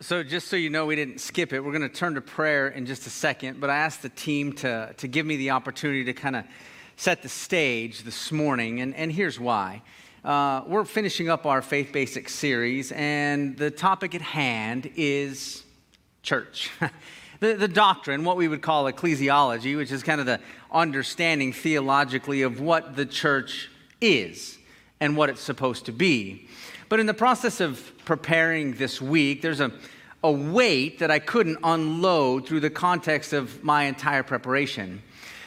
So, just so you know, we didn't skip it. We're going to turn to prayer in just a second, but I asked the team to, to give me the opportunity to kind of set the stage this morning, and, and here's why. Uh, we're finishing up our Faith Basics series, and the topic at hand is church. the, the doctrine, what we would call ecclesiology, which is kind of the understanding theologically of what the church is and what it's supposed to be. But in the process of preparing this week, there's a, a weight that I couldn't unload through the context of my entire preparation.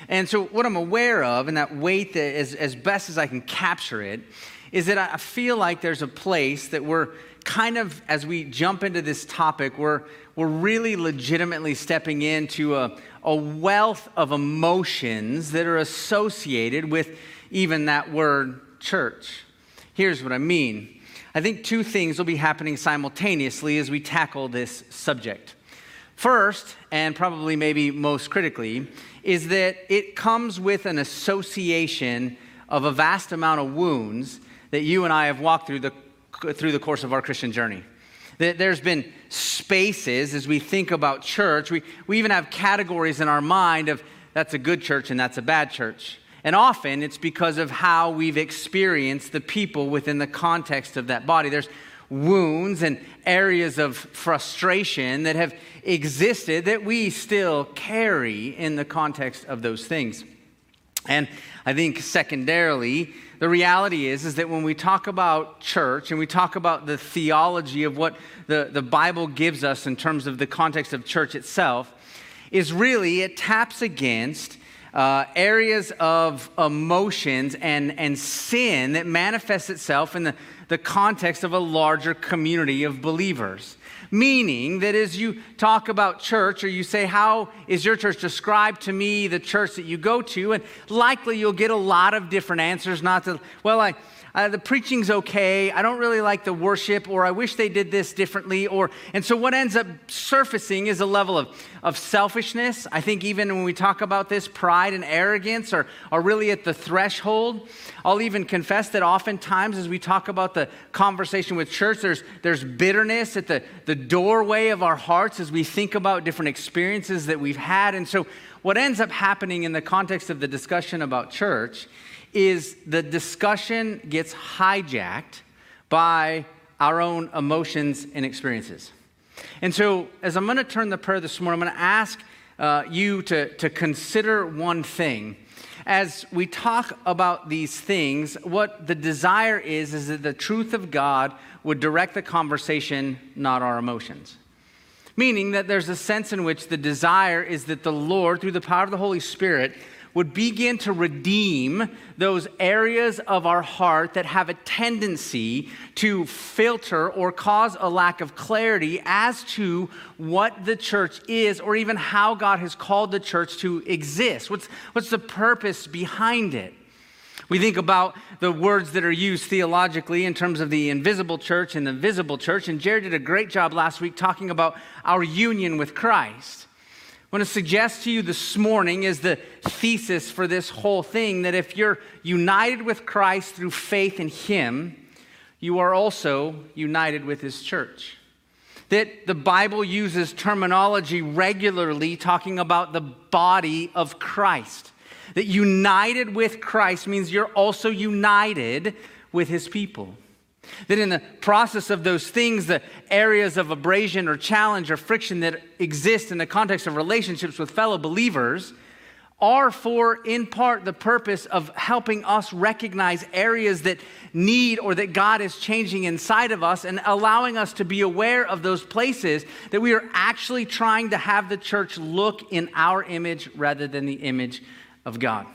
And so, what I'm aware of, and that weight that is as best as I can capture it, is that I feel like there's a place that we're kind of, as we jump into this topic, we're, we're really legitimately stepping into a, a wealth of emotions that are associated with even that word church. Here's what I mean I think two things will be happening simultaneously as we tackle this subject. First, and probably maybe most critically, is that it comes with an association of a vast amount of wounds that you and I have walked through the, through the course of our Christian journey. That there's been spaces as we think about church, we, we even have categories in our mind of that's a good church and that's a bad church. And often it's because of how we've experienced the people within the context of that body. There's wounds and areas of frustration that have existed that we still carry in the context of those things. And I think secondarily, the reality is, is that when we talk about church and we talk about the theology of what the, the Bible gives us in terms of the context of church itself, is really it taps against uh, areas of emotions and, and sin that manifests itself in the, the context of a larger community of believers. Meaning that as you talk about church or you say, How is your church? Describe to me the church that you go to. And likely you'll get a lot of different answers, not to, well, I, uh, the preaching's okay. I don't really like the worship, or I wish they did this differently. Or, and so what ends up surfacing is a level of, of selfishness. I think even when we talk about this, pride and arrogance are, are really at the threshold. I'll even confess that oftentimes as we talk about the conversation with church, there's, there's bitterness at the, the doorway of our hearts as we think about different experiences that we've had. And so what ends up happening in the context of the discussion about church is the discussion gets hijacked by our own emotions and experiences. And so, as I'm going to turn the prayer this morning, I'm going to ask uh, you to, to consider one thing. As we talk about these things, what the desire is, is that the truth of God would direct the conversation, not our emotions. Meaning that there's a sense in which the desire is that the Lord, through the power of the Holy Spirit, would begin to redeem those areas of our heart that have a tendency to filter or cause a lack of clarity as to what the church is or even how God has called the church to exist. What's, what's the purpose behind it? We think about the words that are used theologically in terms of the invisible church and the visible church, and Jared did a great job last week talking about our union with Christ. I want to suggest to you this morning is the thesis for this whole thing that if you're united with Christ through faith in Him, you are also united with His church. That the Bible uses terminology regularly talking about the body of Christ. That united with Christ means you're also united with His people. That in the process of those things, the areas of abrasion or challenge or friction that exist in the context of relationships with fellow believers are for, in part, the purpose of helping us recognize areas that need or that God is changing inside of us and allowing us to be aware of those places that we are actually trying to have the church look in our image rather than the image of God.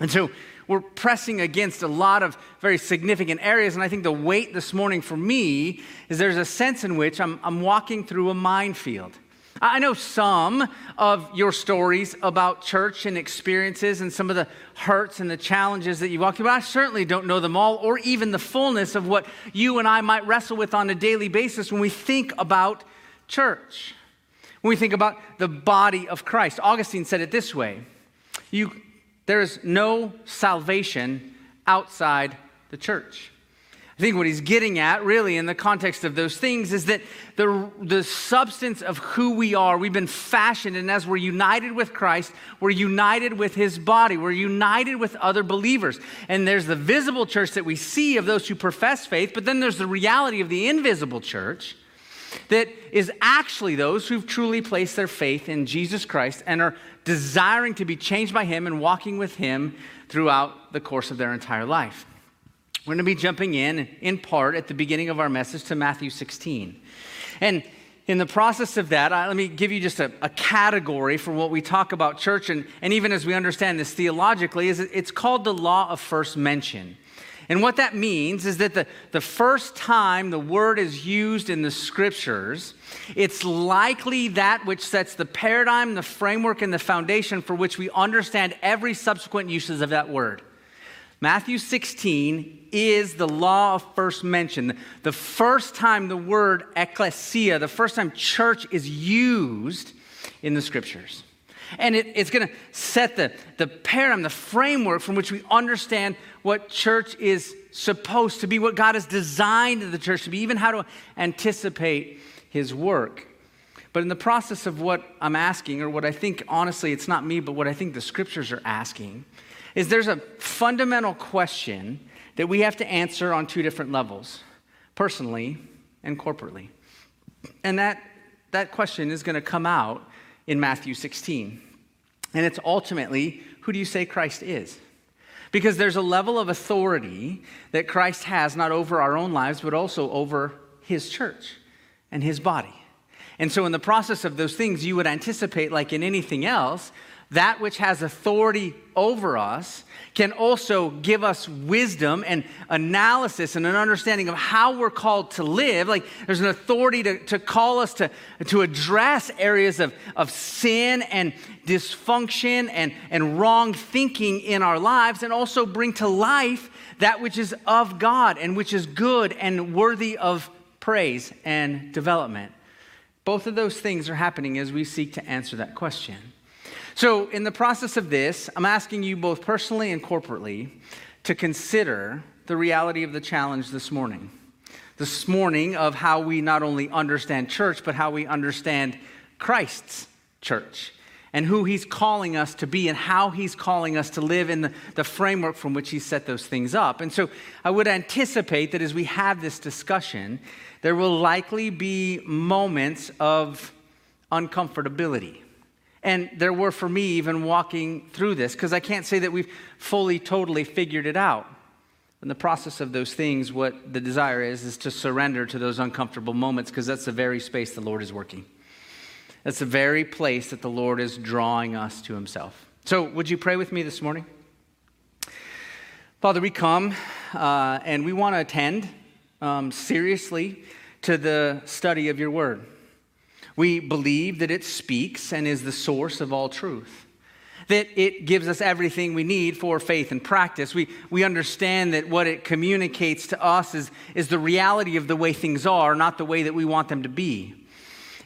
And so, we're pressing against a lot of very significant areas. And I think the weight this morning for me is there's a sense in which I'm, I'm walking through a minefield. I know some of your stories about church and experiences and some of the hurts and the challenges that you walk through, but I certainly don't know them all or even the fullness of what you and I might wrestle with on a daily basis when we think about church. When we think about the body of Christ. Augustine said it this way You there is no salvation outside the church. I think what he's getting at, really, in the context of those things, is that the, the substance of who we are, we've been fashioned, and as we're united with Christ, we're united with his body, we're united with other believers. And there's the visible church that we see of those who profess faith, but then there's the reality of the invisible church that is actually those who've truly placed their faith in Jesus Christ and are desiring to be changed by him and walking with him throughout the course of their entire life. We're going to be jumping in, in part, at the beginning of our message to Matthew 16. And in the process of that, I, let me give you just a, a, category for what we talk about church, and, and even as we understand this theologically, is it's called the law of first mention. And what that means is that the, the first time the word is used in the scriptures, it's likely that which sets the paradigm, the framework, and the foundation for which we understand every subsequent uses of that word. Matthew 16 is the law of first mention. The first time the word ecclesia, the first time church is used in the scriptures. And it, it's going to set the, the paradigm, the framework from which we understand what church is supposed to be, what God has designed the church to be, even how to anticipate his work. But in the process of what I'm asking, or what I think, honestly, it's not me, but what I think the scriptures are asking, is there's a fundamental question that we have to answer on two different levels personally and corporately. And that, that question is going to come out in Matthew 16. And it's ultimately who do you say Christ is? Because there's a level of authority that Christ has, not over our own lives, but also over his church and his body. And so, in the process of those things, you would anticipate, like in anything else, that which has authority over us can also give us wisdom and analysis and an understanding of how we're called to live. Like there's an authority to, to call us to, to address areas of, of sin and dysfunction and, and wrong thinking in our lives, and also bring to life that which is of God and which is good and worthy of praise and development. Both of those things are happening as we seek to answer that question. So, in the process of this, I'm asking you both personally and corporately to consider the reality of the challenge this morning. This morning, of how we not only understand church, but how we understand Christ's church and who he's calling us to be and how he's calling us to live in the, the framework from which he set those things up. And so I would anticipate that as we have this discussion, there will likely be moments of uncomfortability and there were for me even walking through this, because I can't say that we've fully, totally figured it out. In the process of those things, what the desire is, is to surrender to those uncomfortable moments, because that's the very space the Lord is working. That's the very place that the Lord is drawing us to Himself. So, would you pray with me this morning? Father, we come uh, and we want to attend um, seriously to the study of your word. We believe that it speaks and is the source of all truth, that it gives us everything we need for faith and practice. We, we understand that what it communicates to us is, is the reality of the way things are, not the way that we want them to be.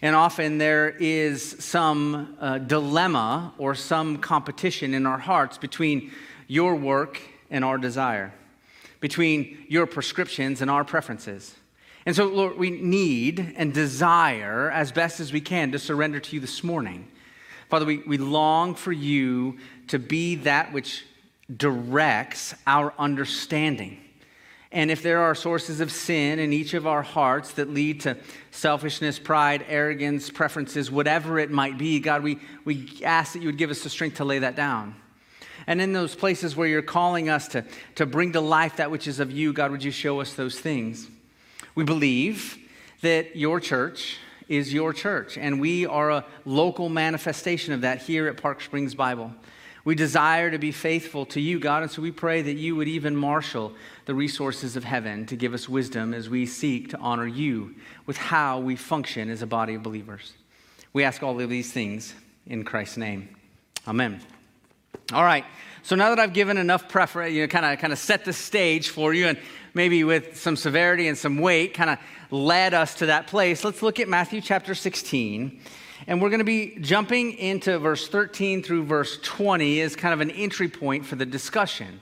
And often there is some uh, dilemma or some competition in our hearts between your work and our desire, between your prescriptions and our preferences. And so, Lord, we need and desire as best as we can to surrender to you this morning. Father, we, we long for you to be that which directs our understanding. And if there are sources of sin in each of our hearts that lead to selfishness, pride, arrogance, preferences, whatever it might be, God, we, we ask that you would give us the strength to lay that down. And in those places where you're calling us to, to bring to life that which is of you, God, would you show us those things? We believe that your church is your church, and we are a local manifestation of that here at Park Springs Bible. We desire to be faithful to you, God, and so we pray that you would even marshal the resources of heaven to give us wisdom as we seek to honor you with how we function as a body of believers. We ask all of these things in Christ's name. Amen. All right. So now that I've given enough preference, you know, kind of kind of set the stage for you and maybe with some severity and some weight, kind of led us to that place. Let's look at Matthew chapter 16. And we're going to be jumping into verse 13 through verse 20 as kind of an entry point for the discussion.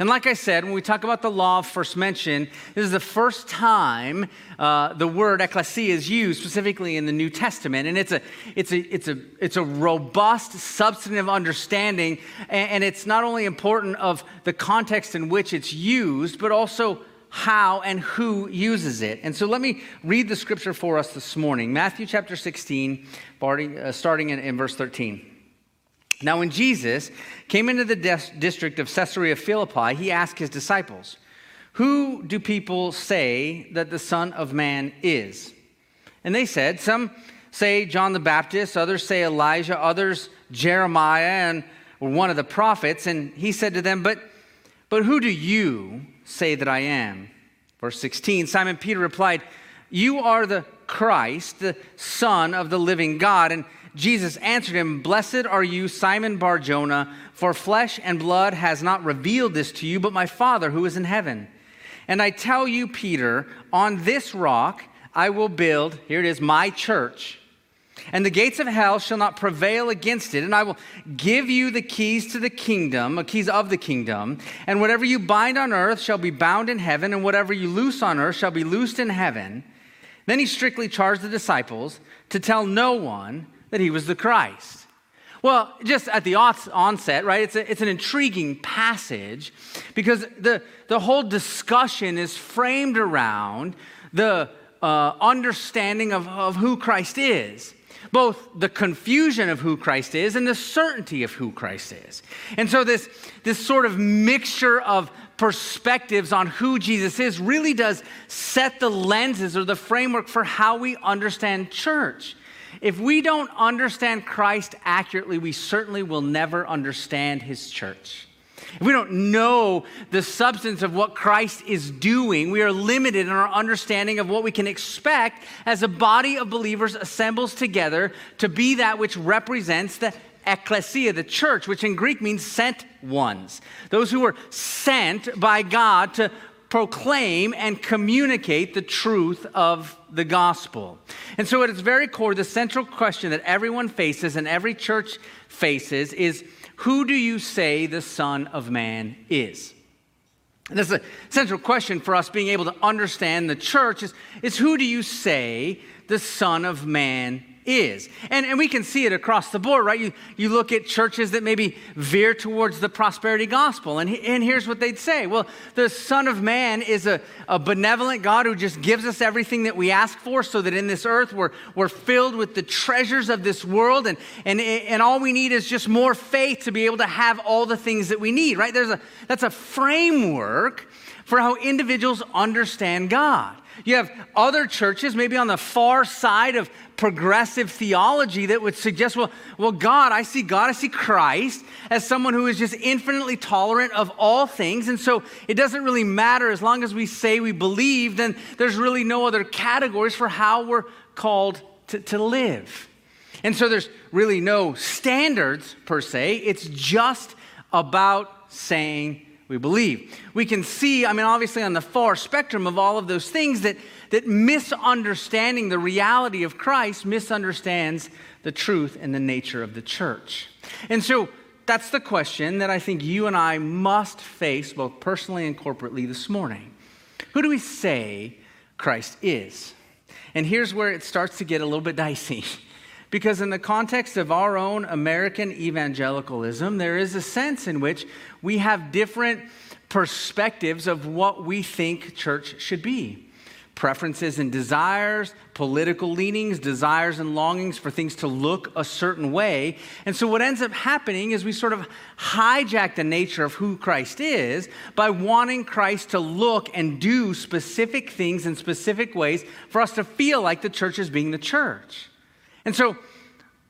And like I said, when we talk about the law of first mention, this is the first time uh, the word ecclesia is used specifically in the New Testament. And it's a, it's a, it's a, it's a robust, substantive understanding. And, and it's not only important of the context in which it's used, but also how and who uses it. And so let me read the scripture for us this morning Matthew chapter 16, uh, starting in, in verse 13. Now, when Jesus came into the district of Caesarea Philippi, he asked his disciples, Who do people say that the Son of Man is? And they said, Some say John the Baptist, others say Elijah, others Jeremiah, and one of the prophets. And he said to them, But, but who do you say that I am? Verse 16 Simon Peter replied, You are the Christ, the Son of the living God. And Jesus answered him, Blessed are you, Simon Bar Jonah, for flesh and blood has not revealed this to you, but my Father who is in heaven. And I tell you, Peter, on this rock I will build, here it is, my church. And the gates of hell shall not prevail against it. And I will give you the keys to the kingdom, the keys of the kingdom. And whatever you bind on earth shall be bound in heaven, and whatever you loose on earth shall be loosed in heaven. Then he strictly charged the disciples to tell no one that he was the Christ. Well, just at the onset, right, it's, a, it's an intriguing passage because the, the whole discussion is framed around the uh, understanding of, of who Christ is both the confusion of who Christ is and the certainty of who Christ is. And so, this, this sort of mixture of perspectives on who Jesus is really does set the lenses or the framework for how we understand church. If we don't understand Christ accurately, we certainly will never understand his church. If we don't know the substance of what Christ is doing, we are limited in our understanding of what we can expect as a body of believers assembles together to be that which represents the ecclesia, the church, which in Greek means sent ones. Those who were sent by God to proclaim and communicate the truth of the gospel. And so, at its very core, the central question that everyone faces and every church faces is who do you say the Son of Man is? And that's a central question for us being able to understand the church is, is who do you say the Son of Man is. And, and we can see it across the board, right? You, you look at churches that maybe veer towards the prosperity gospel, and, and here's what they'd say Well, the Son of Man is a, a benevolent God who just gives us everything that we ask for so that in this earth we're, we're filled with the treasures of this world, and, and, and all we need is just more faith to be able to have all the things that we need, right? There's a, that's a framework for how individuals understand God. You have other churches, maybe on the far side of progressive theology, that would suggest, well, well, God, I see God, I see Christ as someone who is just infinitely tolerant of all things. And so it doesn't really matter as long as we say we believe, then there's really no other categories for how we're called to, to live. And so there's really no standards per se, it's just about saying we believe. We can see, I mean, obviously on the far spectrum of all of those things, that, that misunderstanding the reality of Christ misunderstands the truth and the nature of the church. And so that's the question that I think you and I must face, both personally and corporately, this morning. Who do we say Christ is? And here's where it starts to get a little bit dicey. Because, in the context of our own American evangelicalism, there is a sense in which we have different perspectives of what we think church should be preferences and desires, political leanings, desires and longings for things to look a certain way. And so, what ends up happening is we sort of hijack the nature of who Christ is by wanting Christ to look and do specific things in specific ways for us to feel like the church is being the church. And so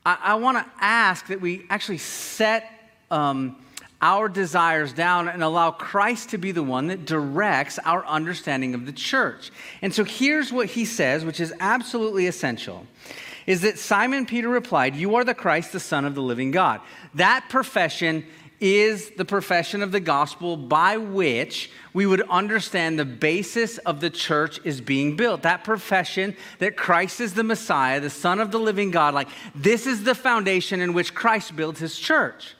I, I want to ask that we actually set um, our desires down and allow Christ to be the one that directs our understanding of the church. And so here's what he says, which is absolutely essential. Is that Simon Peter replied, You are the Christ, the Son of the living God. That profession is the profession of the gospel by which we would understand the basis of the church is being built. That profession that Christ is the Messiah, the Son of the living God, like this is the foundation in which Christ builds his church.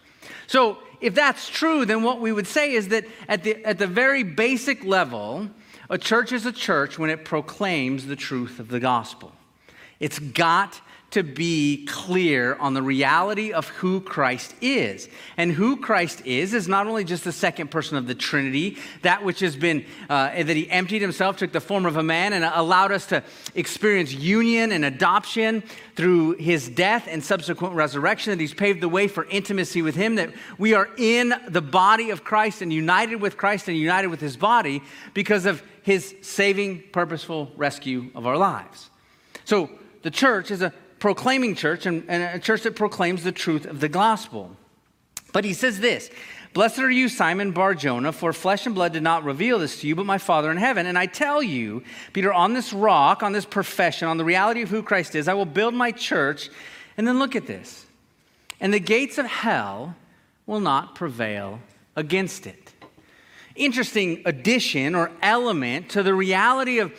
So, if that's true, then what we would say is that at the, at the very basic level, a church is a church when it proclaims the truth of the gospel. It's got to be clear on the reality of who Christ is. And who Christ is is not only just the second person of the Trinity, that which has been, uh, that he emptied himself, took the form of a man, and allowed us to experience union and adoption through his death and subsequent resurrection, that he's paved the way for intimacy with him, that we are in the body of Christ and united with Christ and united with his body because of his saving, purposeful rescue of our lives. So, the church is a proclaiming church and, and a church that proclaims the truth of the gospel. But he says this Blessed are you, Simon Bar Jonah, for flesh and blood did not reveal this to you, but my Father in heaven. And I tell you, Peter, on this rock, on this profession, on the reality of who Christ is, I will build my church. And then look at this. And the gates of hell will not prevail against it. Interesting addition or element to the reality of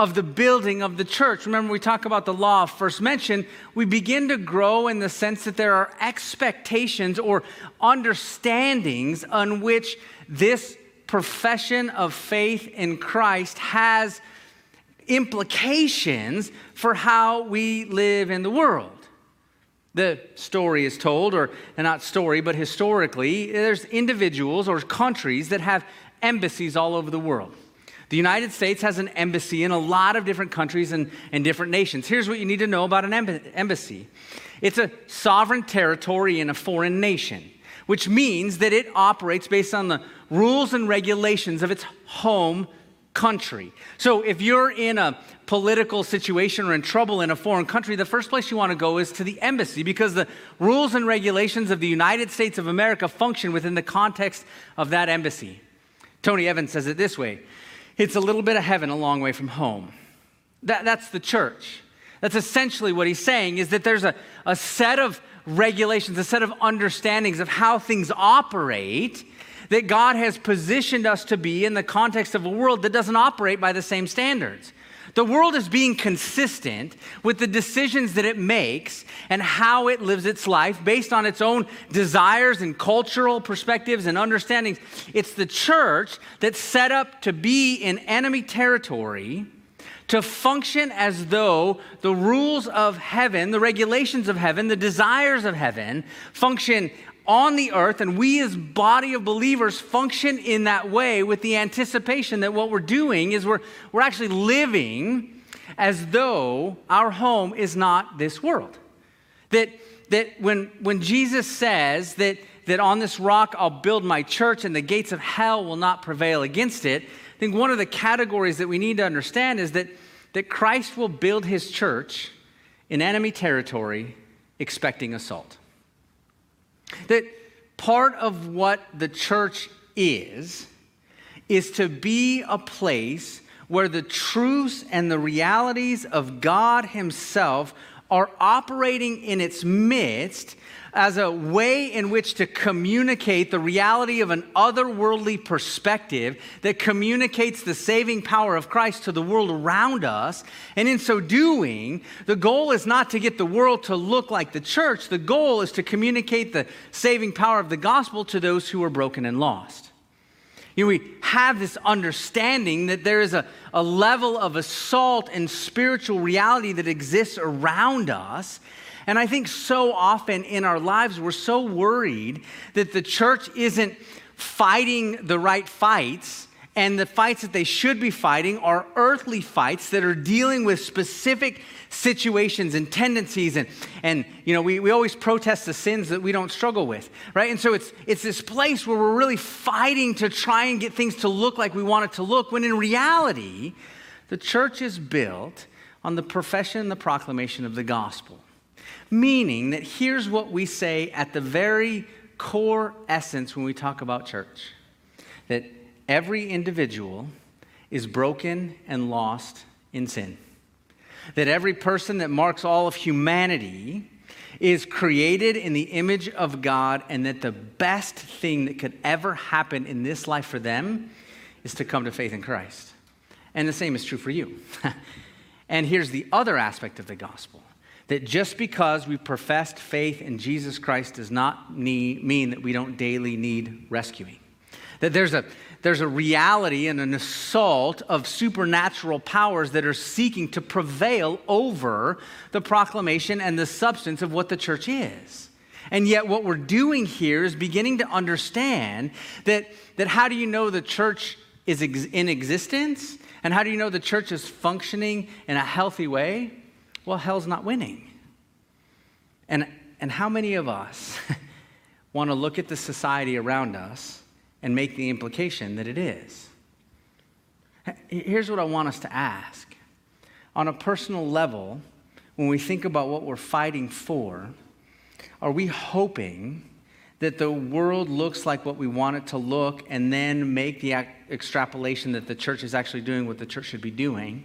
of the building of the church. Remember, we talk about the law of first mention. We begin to grow in the sense that there are expectations or understandings on which this profession of faith in Christ has implications for how we live in the world. The story is told, or not story, but historically, there's individuals or countries that have embassies all over the world. The United States has an embassy in a lot of different countries and, and different nations. Here's what you need to know about an embassy it's a sovereign territory in a foreign nation, which means that it operates based on the rules and regulations of its home country. So if you're in a political situation or in trouble in a foreign country, the first place you want to go is to the embassy because the rules and regulations of the United States of America function within the context of that embassy. Tony Evans says it this way it's a little bit of heaven a long way from home. That, that's the church. That's essentially what he's saying is that there's a, a set of regulations, a set of understandings of how things operate that God has positioned us to be in the context of a world that doesn't operate by the same standards. The world is being consistent with the decisions that it makes and how it lives its life based on its own desires and cultural perspectives and understandings. It's the church that's set up to be in enemy territory to function as though the rules of heaven, the regulations of heaven, the desires of heaven function on the earth, and we as body of believers function in that way with the anticipation that what we're doing is we're, we're actually living as though our home is not this world. That, that when, when Jesus says that, that on this rock I'll build my church and the gates of hell will not prevail against it, I think one of the categories that we need to understand is that, that Christ will build his church in enemy territory expecting assault. That part of what the church is, is to be a place where the truths and the realities of God Himself are operating in its midst as a way in which to communicate the reality of an otherworldly perspective that communicates the saving power of Christ to the world around us. And in so doing, the goal is not to get the world to look like the church, the goal is to communicate the saving power of the gospel to those who are broken and lost. You know, we have this understanding that there is a, a level of assault and spiritual reality that exists around us and I think so often in our lives, we're so worried that the church isn't fighting the right fights. And the fights that they should be fighting are earthly fights that are dealing with specific situations and tendencies. And, and you know, we, we always protest the sins that we don't struggle with, right? And so it's, it's this place where we're really fighting to try and get things to look like we want it to look, when in reality, the church is built on the profession and the proclamation of the gospel. Meaning that here's what we say at the very core essence when we talk about church that every individual is broken and lost in sin. That every person that marks all of humanity is created in the image of God, and that the best thing that could ever happen in this life for them is to come to faith in Christ. And the same is true for you. and here's the other aspect of the gospel that just because we professed faith in Jesus Christ does not need, mean that we don't daily need rescuing. That there's a, there's a reality and an assault of supernatural powers that are seeking to prevail over the proclamation and the substance of what the church is. And yet, what we're doing here is beginning to understand that, that how do you know the church is ex- in existence? And how do you know the church is functioning in a healthy way? Well, hell's not winning. And, and how many of us want to look at the society around us and make the implication that it is? Here's what I want us to ask. On a personal level, when we think about what we're fighting for, are we hoping that the world looks like what we want it to look and then make the extrapolation that the church is actually doing what the church should be doing?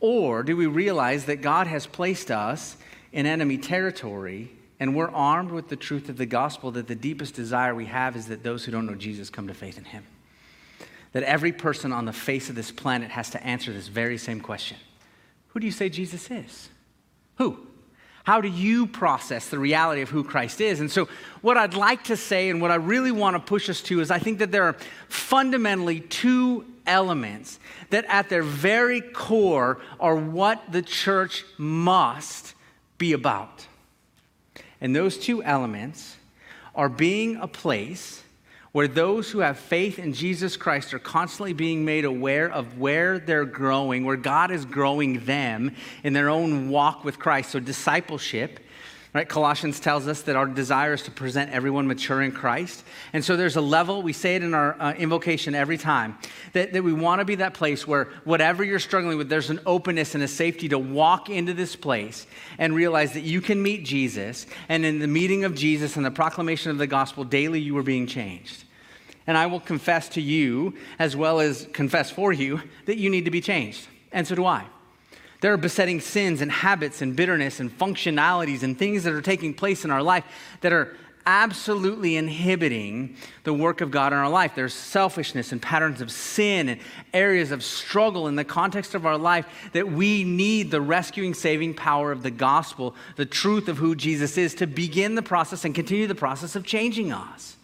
Or do we realize that God has placed us in enemy territory and we're armed with the truth of the gospel that the deepest desire we have is that those who don't know Jesus come to faith in him? That every person on the face of this planet has to answer this very same question Who do you say Jesus is? Who? How do you process the reality of who Christ is? And so, what I'd like to say and what I really want to push us to is I think that there are fundamentally two elements that, at their very core, are what the church must be about. And those two elements are being a place where those who have faith in Jesus Christ are constantly being made aware of where they're growing, where God is growing them in their own walk with Christ. So, discipleship Right? Colossians tells us that our desire is to present everyone mature in Christ. And so there's a level, we say it in our uh, invocation every time, that, that we want to be that place where whatever you're struggling with, there's an openness and a safety to walk into this place and realize that you can meet Jesus. And in the meeting of Jesus and the proclamation of the gospel, daily you are being changed. And I will confess to you, as well as confess for you, that you need to be changed. And so do I. There are besetting sins and habits and bitterness and functionalities and things that are taking place in our life that are absolutely inhibiting the work of God in our life. There's selfishness and patterns of sin and areas of struggle in the context of our life that we need the rescuing, saving power of the gospel, the truth of who Jesus is, to begin the process and continue the process of changing us.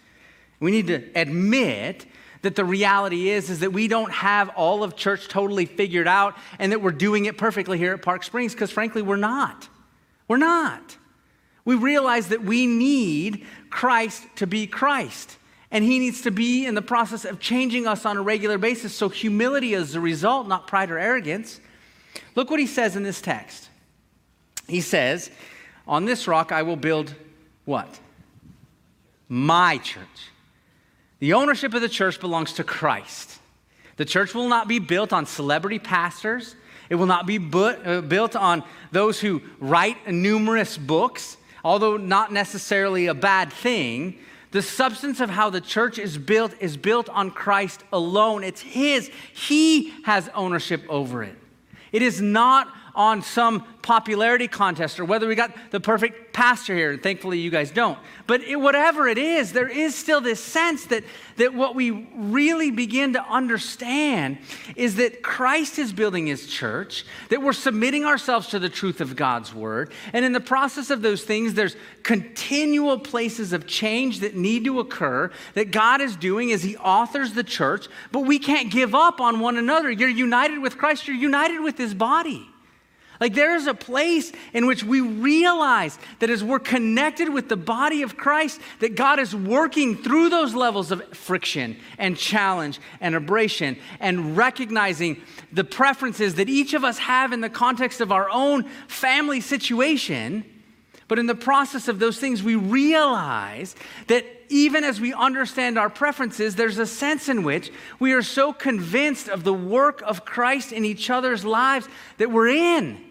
We need to admit that the reality is is that we don't have all of church totally figured out and that we're doing it perfectly here at Park Springs because frankly we're not. We're not. We realize that we need Christ to be Christ. And he needs to be in the process of changing us on a regular basis. So humility is the result, not pride or arrogance. Look what he says in this text. He says, On this rock I will build what? My church. The ownership of the church belongs to Christ. The church will not be built on celebrity pastors. It will not be uh, built on those who write numerous books, although not necessarily a bad thing. The substance of how the church is built is built on Christ alone. It's His, He has ownership over it. It is not on some popularity contest or whether we got the perfect pastor here. And thankfully, you guys don't. But it, whatever it is, there is still this sense that, that what we really begin to understand is that Christ is building his church, that we're submitting ourselves to the truth of God's word. And in the process of those things, there's continual places of change that need to occur that God is doing as he authors the church. But we can't give up on one another. You're united with Christ, you're united with his body. Like there is a place in which we realize that as we're connected with the body of Christ, that God is working through those levels of friction and challenge and abrasion and recognizing the preferences that each of us have in the context of our own family situation. But in the process of those things, we realize that even as we understand our preferences, there's a sense in which we are so convinced of the work of Christ in each other's lives that we're in.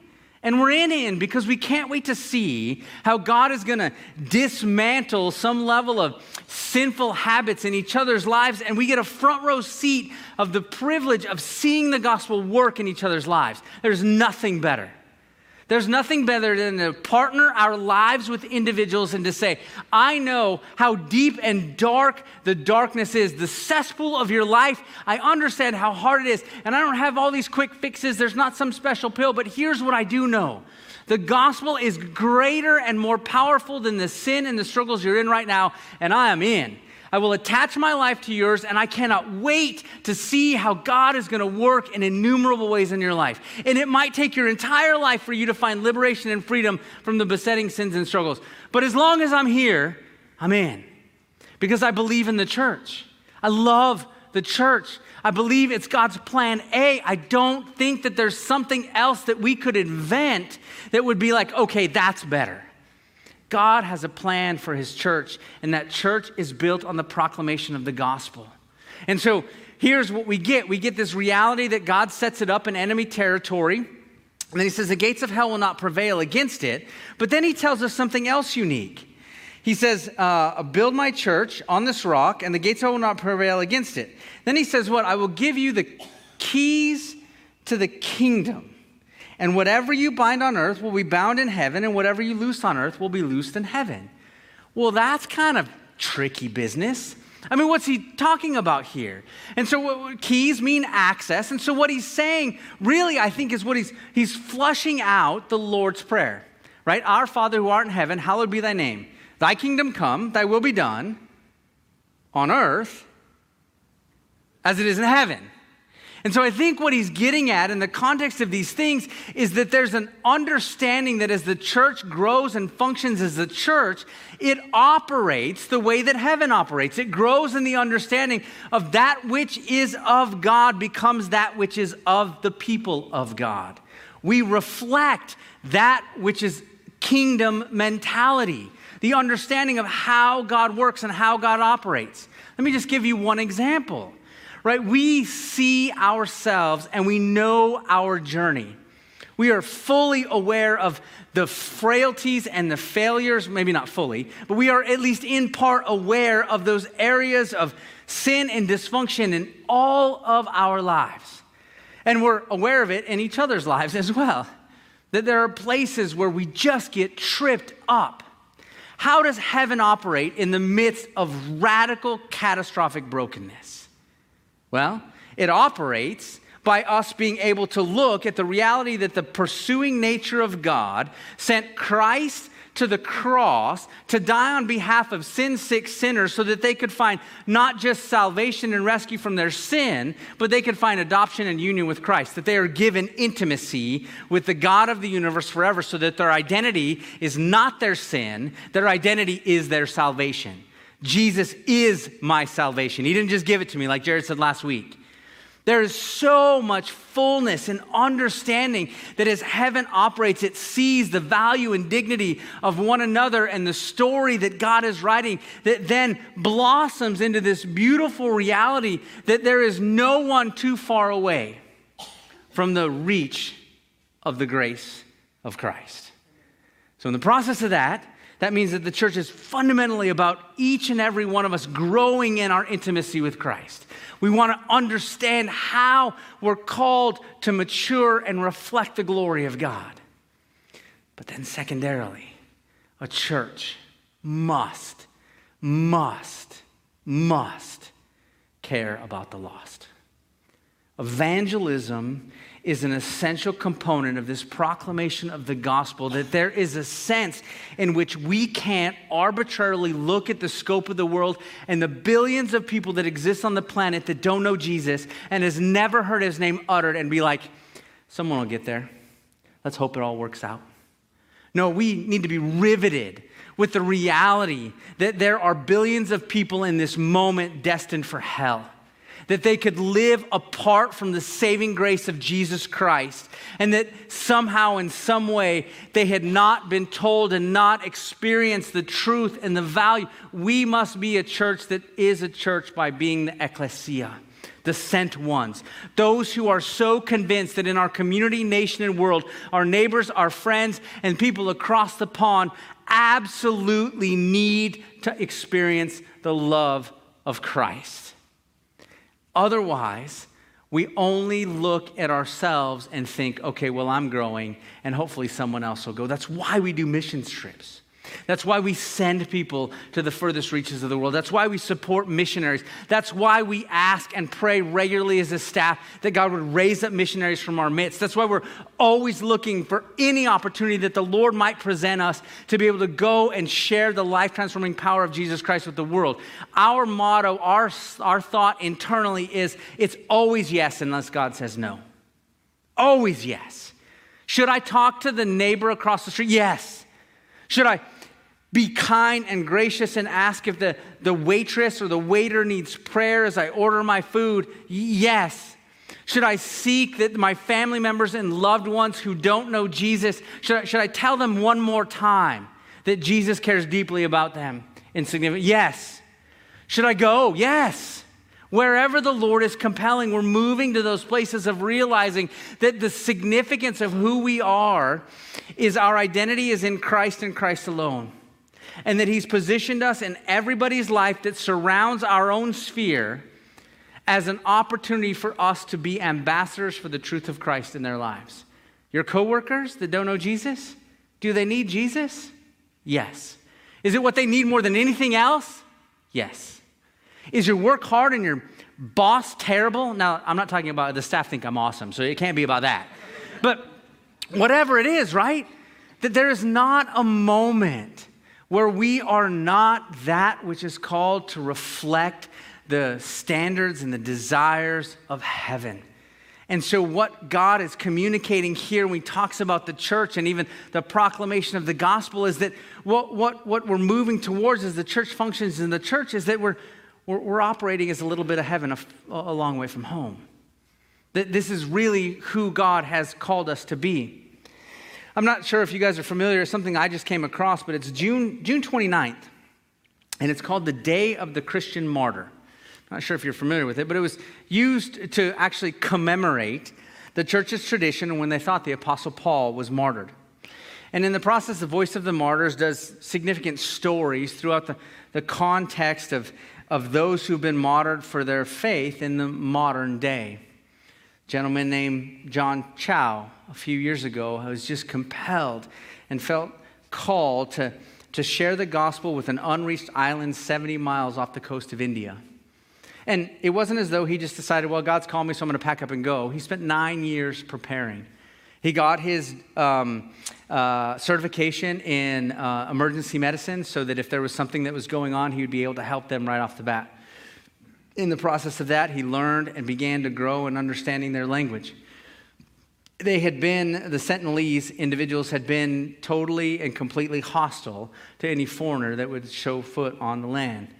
And we're in in because we can't wait to see how God is going to dismantle some level of sinful habits in each other's lives. And we get a front row seat of the privilege of seeing the gospel work in each other's lives. There's nothing better There's nothing better than to partner our lives with individuals and to say, I know how deep and dark the darkness is, the cesspool of your life. I understand how hard it is. And I don't have all these quick fixes. There's not some special pill, but here's what I do know the gospel is greater and more powerful than the sin and the struggles you're in right now, and I am in. I will attach my life to yours, and I cannot wait to see how God is going to work in innumerable ways in your life. And it might take your entire life for you to find liberation and freedom from the besetting sins and struggles. But as long as I'm here, I'm in because I believe in the church. I love the church. I believe it's God's plan A. I don't think that there's something else that we could invent that would be like, okay, that's better. God has a plan for his church, and that church is built on the proclamation of the gospel. And so here's what we get we get this reality that God sets it up in enemy territory. And then he says, The gates of hell will not prevail against it. But then he tells us something else unique. He says, uh, Build my church on this rock, and the gates of hell will not prevail against it. Then he says, What? I will give you the keys to the kingdom. And whatever you bind on earth will be bound in heaven, and whatever you loose on earth will be loosed in heaven. Well, that's kind of tricky business. I mean, what's he talking about here? And so, what, keys mean access. And so, what he's saying, really, I think, is what he's he's flushing out the Lord's prayer, right? Our Father who art in heaven, hallowed be thy name. Thy kingdom come, thy will be done on earth as it is in heaven. And so I think what he's getting at in the context of these things is that there's an understanding that as the church grows and functions as the church, it operates the way that heaven operates. It grows in the understanding of that which is of God becomes that which is of the people of God. We reflect that which is kingdom mentality, the understanding of how God works and how God operates. Let me just give you one example right? We see ourselves and we know our journey. We are fully aware of the frailties and the failures, maybe not fully, but we are at least in part aware of those areas of sin and dysfunction in all of our lives. And we're aware of it in each other's lives as well. That there are places where we just get tripped up. How does heaven operate in the midst of radical, catastrophic brokenness? Well, it operates by us being able to look at the reality that the pursuing nature of God sent Christ to the cross to die on behalf of sin sick sinners so that they could find not just salvation and rescue from their sin, but they could find adoption and union with Christ, that they are given intimacy with the God of the universe forever so that their identity is not their sin, their identity is their salvation. Jesus is my salvation. He didn't just give it to me, like Jared said last week. There is so much fullness and understanding that as heaven operates, it sees the value and dignity of one another and the story that God is writing that then blossoms into this beautiful reality that there is no one too far away from the reach of the grace of Christ. So, in the process of that, that means that the church is fundamentally about each and every one of us growing in our intimacy with Christ. We want to understand how we're called to mature and reflect the glory of God. But then, secondarily, a church must, must, must care about the lost. Evangelism is an essential component of this proclamation of the gospel that there is a sense in which we can't arbitrarily look at the scope of the world and the billions of people that exist on the planet that don't know Jesus and has never heard his name uttered and be like, someone will get there. Let's hope it all works out. No, we need to be riveted with the reality that there are billions of people in this moment destined for hell that they could live apart from the saving grace of Jesus Christ, and that somehow, in some way, they had not been told and not experienced the truth and the value. We must be a church that is a church by being the ecclesia. The sent ones, those who are so convinced that in our community, nation, and world, our neighbors, our friends, and people across the pond absolutely need to experience the love of Christ. Otherwise, We only look at ourselves and think, okay, well, I'm growing, and hopefully someone else will go. That's why we do mission trips. That's why we send people to the furthest reaches of the world. That's why we support missionaries. That's why we ask and pray regularly as a staff that God would raise up missionaries from our midst. That's why we're always looking for any opportunity that the Lord might present us to be able to go and share the life transforming power of Jesus Christ with the world. Our motto, our, our thought internally is it's always yes unless God says no. Always yes. Should I talk to the neighbor across the street? Yes. Should I be kind and gracious and ask if the, the waitress or the waiter needs prayer as I order my food? Yes. Should I seek that my family members and loved ones who don't know Jesus, should I, should I tell them one more time that Jesus cares deeply about them? Insignificant? Yes. Should I go? Yes. Wherever the Lord is compelling, we're moving to those places of realizing that the significance of who we are is our identity is in Christ and Christ alone and that He's positioned us in everybody's life that surrounds our own sphere as an opportunity for us to be ambassadors for the truth of Christ in their lives. Your coworkers that don't know Jesus, do they need Jesus? Yes. Is it what they need more than anything else? Yes. Is your work hard and your boss terrible? Now, I'm not talking about the staff think I'm awesome, so it can't be about that. But whatever it is, right? That there is not a moment where we are not that which is called to reflect the standards and the desires of heaven. And so, what God is communicating here when He talks about the church and even the proclamation of the gospel is that what, what, what we're moving towards as the church functions in the church is that we're, we're, we're operating as a little bit of heaven a, a long way from home. That this is really who God has called us to be. I'm not sure if you guys are familiar, it's something I just came across, but it's June, June 29th, and it's called the Day of the Christian Martyr. I'm not sure if you're familiar with it, but it was used to actually commemorate the church's tradition when they thought the Apostle Paul was martyred. And in the process, the Voice of the Martyrs does significant stories throughout the, the context of, of those who've been martyred for their faith in the modern day gentleman named John Chau a few years ago I was just compelled and felt called to, to share the gospel with an unreached island 70 miles off the coast of India. And it wasn't as though he just decided, well, God's called me, so I'm going to pack up and go. He spent nine years preparing. He got his um, uh, certification in uh, emergency medicine so that if there was something that was going on, he would be able to help them right off the bat. In the process of that, he learned and began to grow in understanding their language. They had been, the Sentinelese individuals had been totally and completely hostile to any foreigner that would show foot on the land.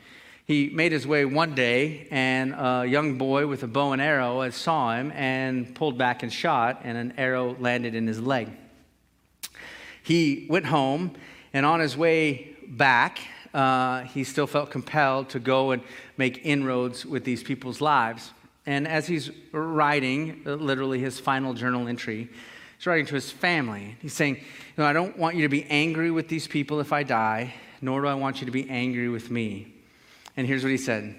He made his way one day, and a young boy with a bow and arrow uh, saw him and pulled back and shot, and an arrow landed in his leg. He went home, and on his way back, uh, he still felt compelled to go and make inroads with these people's lives. And as he's writing, uh, literally his final journal entry, he's writing to his family. He's saying, you know, I don't want you to be angry with these people if I die, nor do I want you to be angry with me. And here's what he said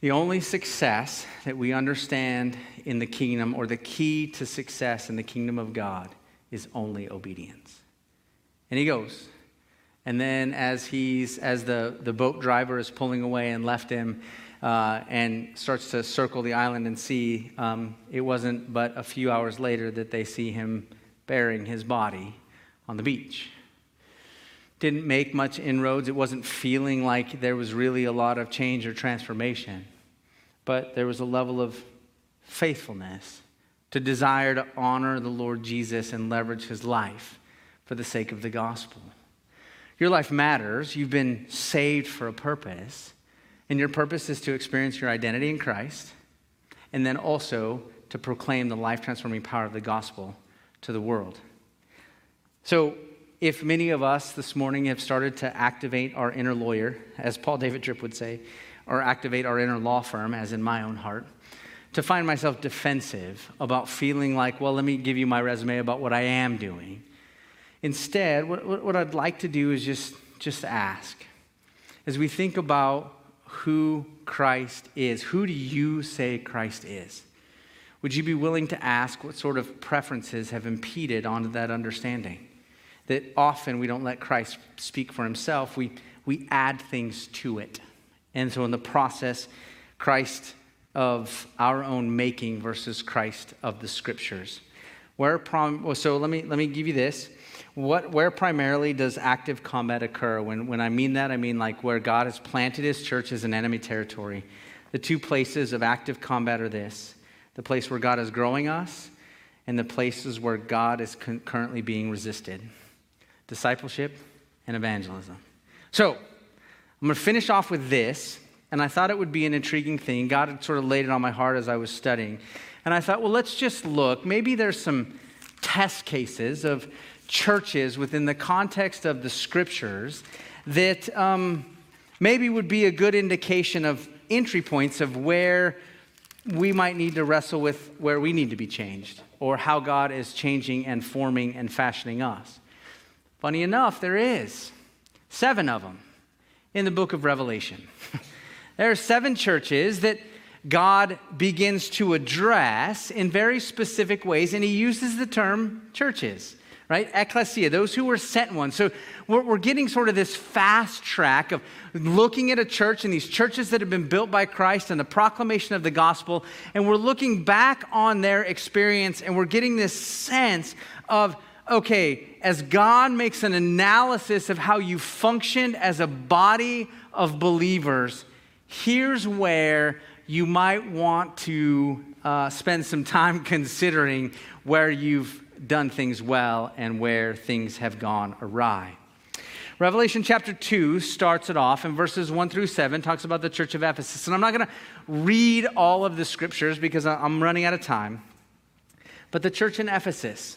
The only success that we understand in the kingdom, or the key to success in the kingdom of God, is only obedience. And he goes, and then as he's as the, the boat driver is pulling away and left him uh, and starts to circle the island and see, um, it wasn't but a few hours later that they see him burying his body on the beach. Didn't make much inroads. It wasn't feeling like there was really a lot of change or transformation. But there was a level of faithfulness to desire to honor the Lord Jesus and leverage his life for the sake of the gospel. Your life matters. You've been saved for a purpose. And your purpose is to experience your identity in Christ and then also to proclaim the life transforming power of the gospel to the world. So, if many of us this morning have started to activate our inner lawyer, as Paul David Tripp would say, or activate our inner law firm, as in my own heart, to find myself defensive about feeling like, well, let me give you my resume about what I am doing, Instead, what, what I'd like to do is just, just ask as we think about who Christ is, who do you say Christ is? Would you be willing to ask what sort of preferences have impeded onto that understanding? That often we don't let Christ speak for himself, we, we add things to it. And so, in the process, Christ of our own making versus Christ of the scriptures. Where prom- so let me, let me give you this. What, where primarily does active combat occur? When, when I mean that, I mean like where God has planted his church as an enemy territory. The two places of active combat are this the place where God is growing us, and the places where God is con- currently being resisted discipleship and evangelism. So, I'm going to finish off with this, and I thought it would be an intriguing thing. God had sort of laid it on my heart as I was studying. And I thought, well, let's just look. Maybe there's some test cases of churches within the context of the scriptures that um, maybe would be a good indication of entry points of where we might need to wrestle with where we need to be changed or how God is changing and forming and fashioning us. Funny enough, there is seven of them in the book of Revelation. there are seven churches that God begins to address in very specific ways, and he uses the term churches right? Ecclesia, those who were sent ones. So we're, we're, getting sort of this fast track of looking at a church and these churches that have been built by Christ and the proclamation of the gospel, and we're looking back on their experience and we're getting this sense of, okay, as God makes an analysis of how you functioned as a body of believers, here's where you might want to uh, spend some time considering where you've done things well and where things have gone awry. Revelation chapter 2 starts it off, and verses 1 through 7 talks about the church of Ephesus. And I'm not going to read all of the scriptures because I'm running out of time. But the church in Ephesus,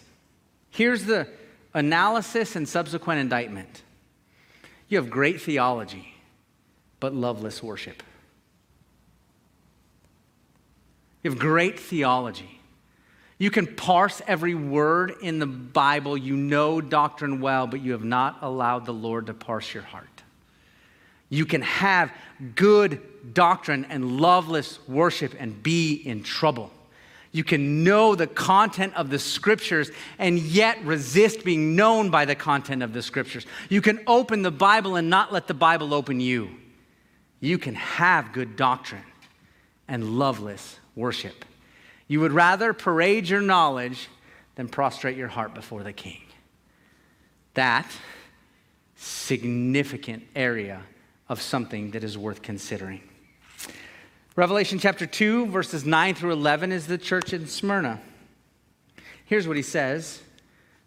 here's the analysis and subsequent indictment. You have great theology, but loveless worship. You have great theology, you can parse every word in the Bible. You know doctrine well, but you have not allowed the Lord to parse your heart. You can have good doctrine and loveless worship and be in trouble. You can know the content of the scriptures and yet resist being known by the content of the scriptures. You can open the Bible and not let the Bible open you. You can have good doctrine and loveless worship. You would rather parade your knowledge than prostrate your heart before the king. That significant area of something that is worth considering. Revelation chapter 2, verses 9 through 11 is the church in Smyrna. Here's what he says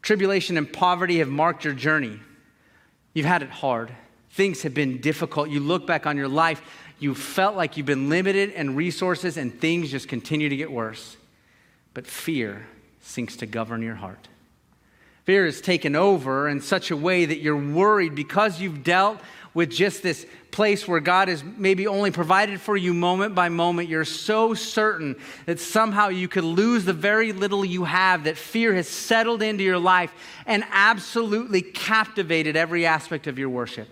Tribulation and poverty have marked your journey. You've had it hard. Things have been difficult. You look back on your life, you felt like you've been limited in resources and things just continue to get worse. But fear sinks to govern your heart. Fear is taken over in such a way that you're worried because you've dealt with just this place where God has maybe only provided for you moment by moment. You're so certain that somehow you could lose the very little you have, that fear has settled into your life and absolutely captivated every aspect of your worship.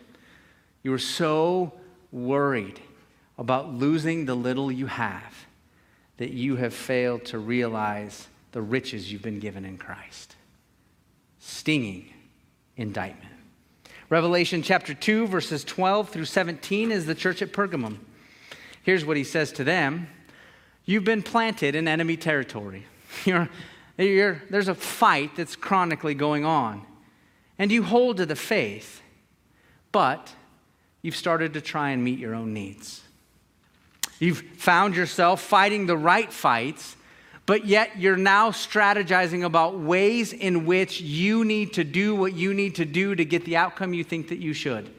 You are so worried about losing the little you have that you have failed to realize the riches you've been given in Christ. Stinging indictment. Revelation chapter 2, verses 12 through 17 is the church at Pergamum. Here's what he says to them You've been planted in enemy territory. You're, you're, there's a fight that's chronically going on. And you hold to the faith, but you've started to try and meet your own needs. You've found yourself fighting the right fights, but yet you're now strategizing about ways in which you need to do what you need to do to get the outcome you think that you should.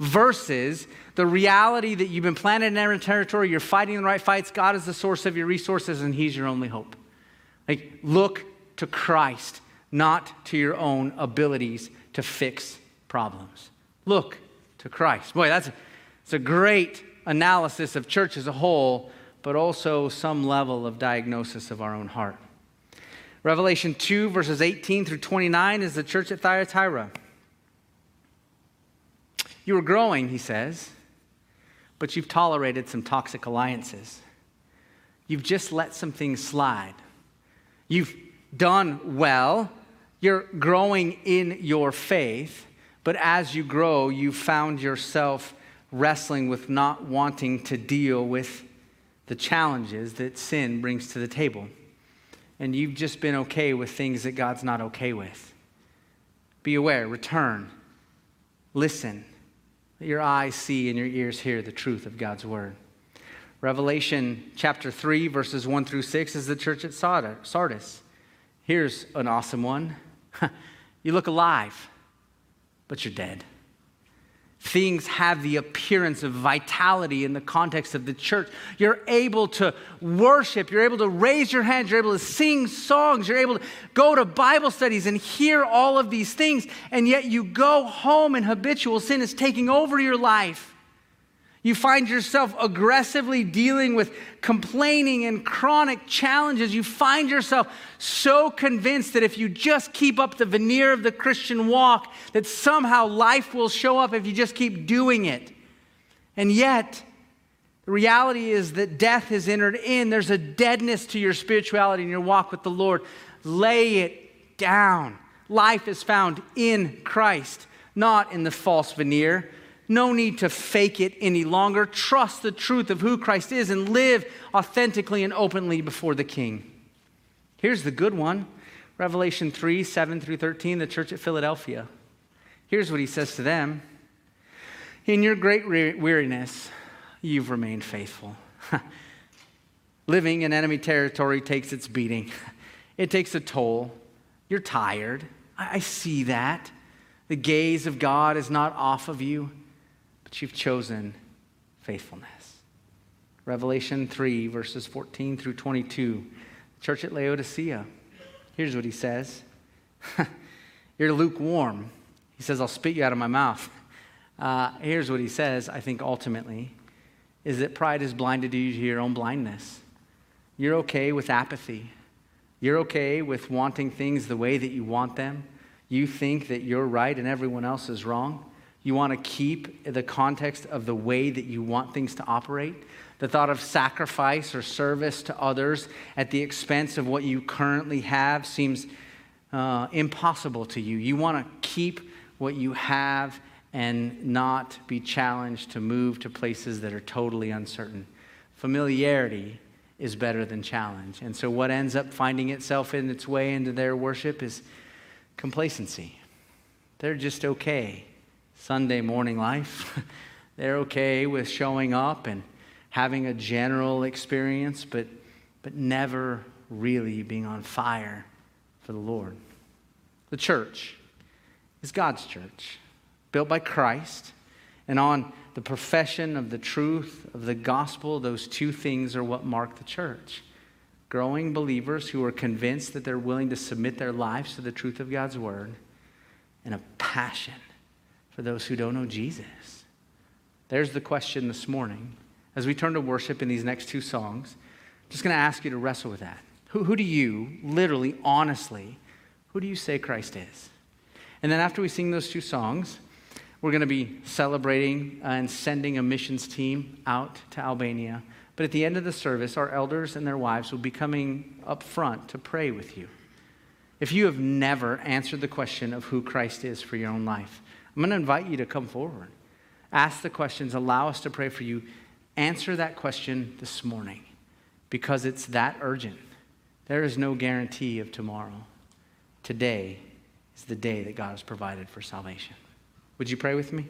Versus the reality that you've been planted in every territory, you're fighting the right fights, God is the source of your resources, and He's your only hope. Like, look to Christ, not to your own abilities to fix problems. Look to Christ. Boy, that's that's a great analysis of church as a whole, but also some level of diagnosis of our own heart. Revelation 2, verses 18 through 29 is the church at Thyatira. You were growing, he says, but you've tolerated some toxic alliances. You've just let some things slide. You've done well. You're growing in your faith. But as you grow, you've found yourself wrestling with not wanting to deal with the challenges that sin brings to the table. And you've just been okay with things that God's not okay with. Be aware, return, listen. Let your eyes see and your ears hear the truth of God's word. Revelation chapter 3, verses 1 through 6 is the church at Sardis. Here's an awesome one. you look alive, but you're dead things have the appearance of vitality in the context of the church. You're able to worship, you're able to raise your hands, you're able to sing songs, you're able to go to Bible studies and hear all of these things, and yet you go home and habitual sin is taking over your life. You find yourself aggressively dealing with complaining and chronic challenges. You find yourself so convinced that if you just keep up the veneer of the Christian walk, that somehow life will show up if you just keep doing it. And yet, the reality is that death has entered in. There's a deadness to your spirituality and your walk with the Lord. Lay it down. Life is found in Christ, not in the false veneer. No need to fake it any longer. Trust the truth of who Christ is and live authentically and openly before the King. Here's the good one Revelation 3 7 through 13, the church at Philadelphia. Here's what he says to them In your great weariness, you've remained faithful. Living in enemy territory takes its beating, it takes a toll. You're tired. I see that. The gaze of God is not off of you but you've chosen faithfulness. Revelation 3, verses 14 through 22. Church at Laodicea. Here's what he says You're lukewarm. He says, I'll spit you out of my mouth. Uh, here's what he says, I think ultimately, is that pride has blinded you to your own blindness. You're okay with apathy. You're okay with wanting things the way that you want them. You think that you're right and everyone else is wrong. You want to keep the context of the way that you want things to operate. The thought of sacrifice or service to others at the expense of what you currently have seems uh, impossible to you. You want to keep what you have and not be challenged to move to places that are totally uncertain. Familiarity is better than challenge. And so, what ends up finding itself in its way into their worship is complacency. They're just okay. Sunday morning life. They're okay with showing up and having a general experience, but, but never really being on fire for the Lord. The church is God's church, built by Christ, and on the profession of the truth of the gospel, those two things are what mark the church. Growing believers who are convinced that they're willing to submit their lives to the truth of God's word, and a passion for those who don't know Jesus? There's the question this morning. As we turn to worship in these next two songs, I'm just going to ask you to wrestle with that. Who, who do you, literally, honestly, who do you say Christ is? And then after we sing those two songs, we're going to be celebrating and sending a missions team out to Albania. But at the end of the service, our elders and their wives will be coming up front to pray with you. If you have never answered the question of who Christ is for your own life, I'm going to invite you to come forward. Ask the questions, allow us to pray for you. Answer that question this morning because it's that urgent. There is no guarantee of tomorrow. Today is the day that God has provided for salvation. Would you pray with me?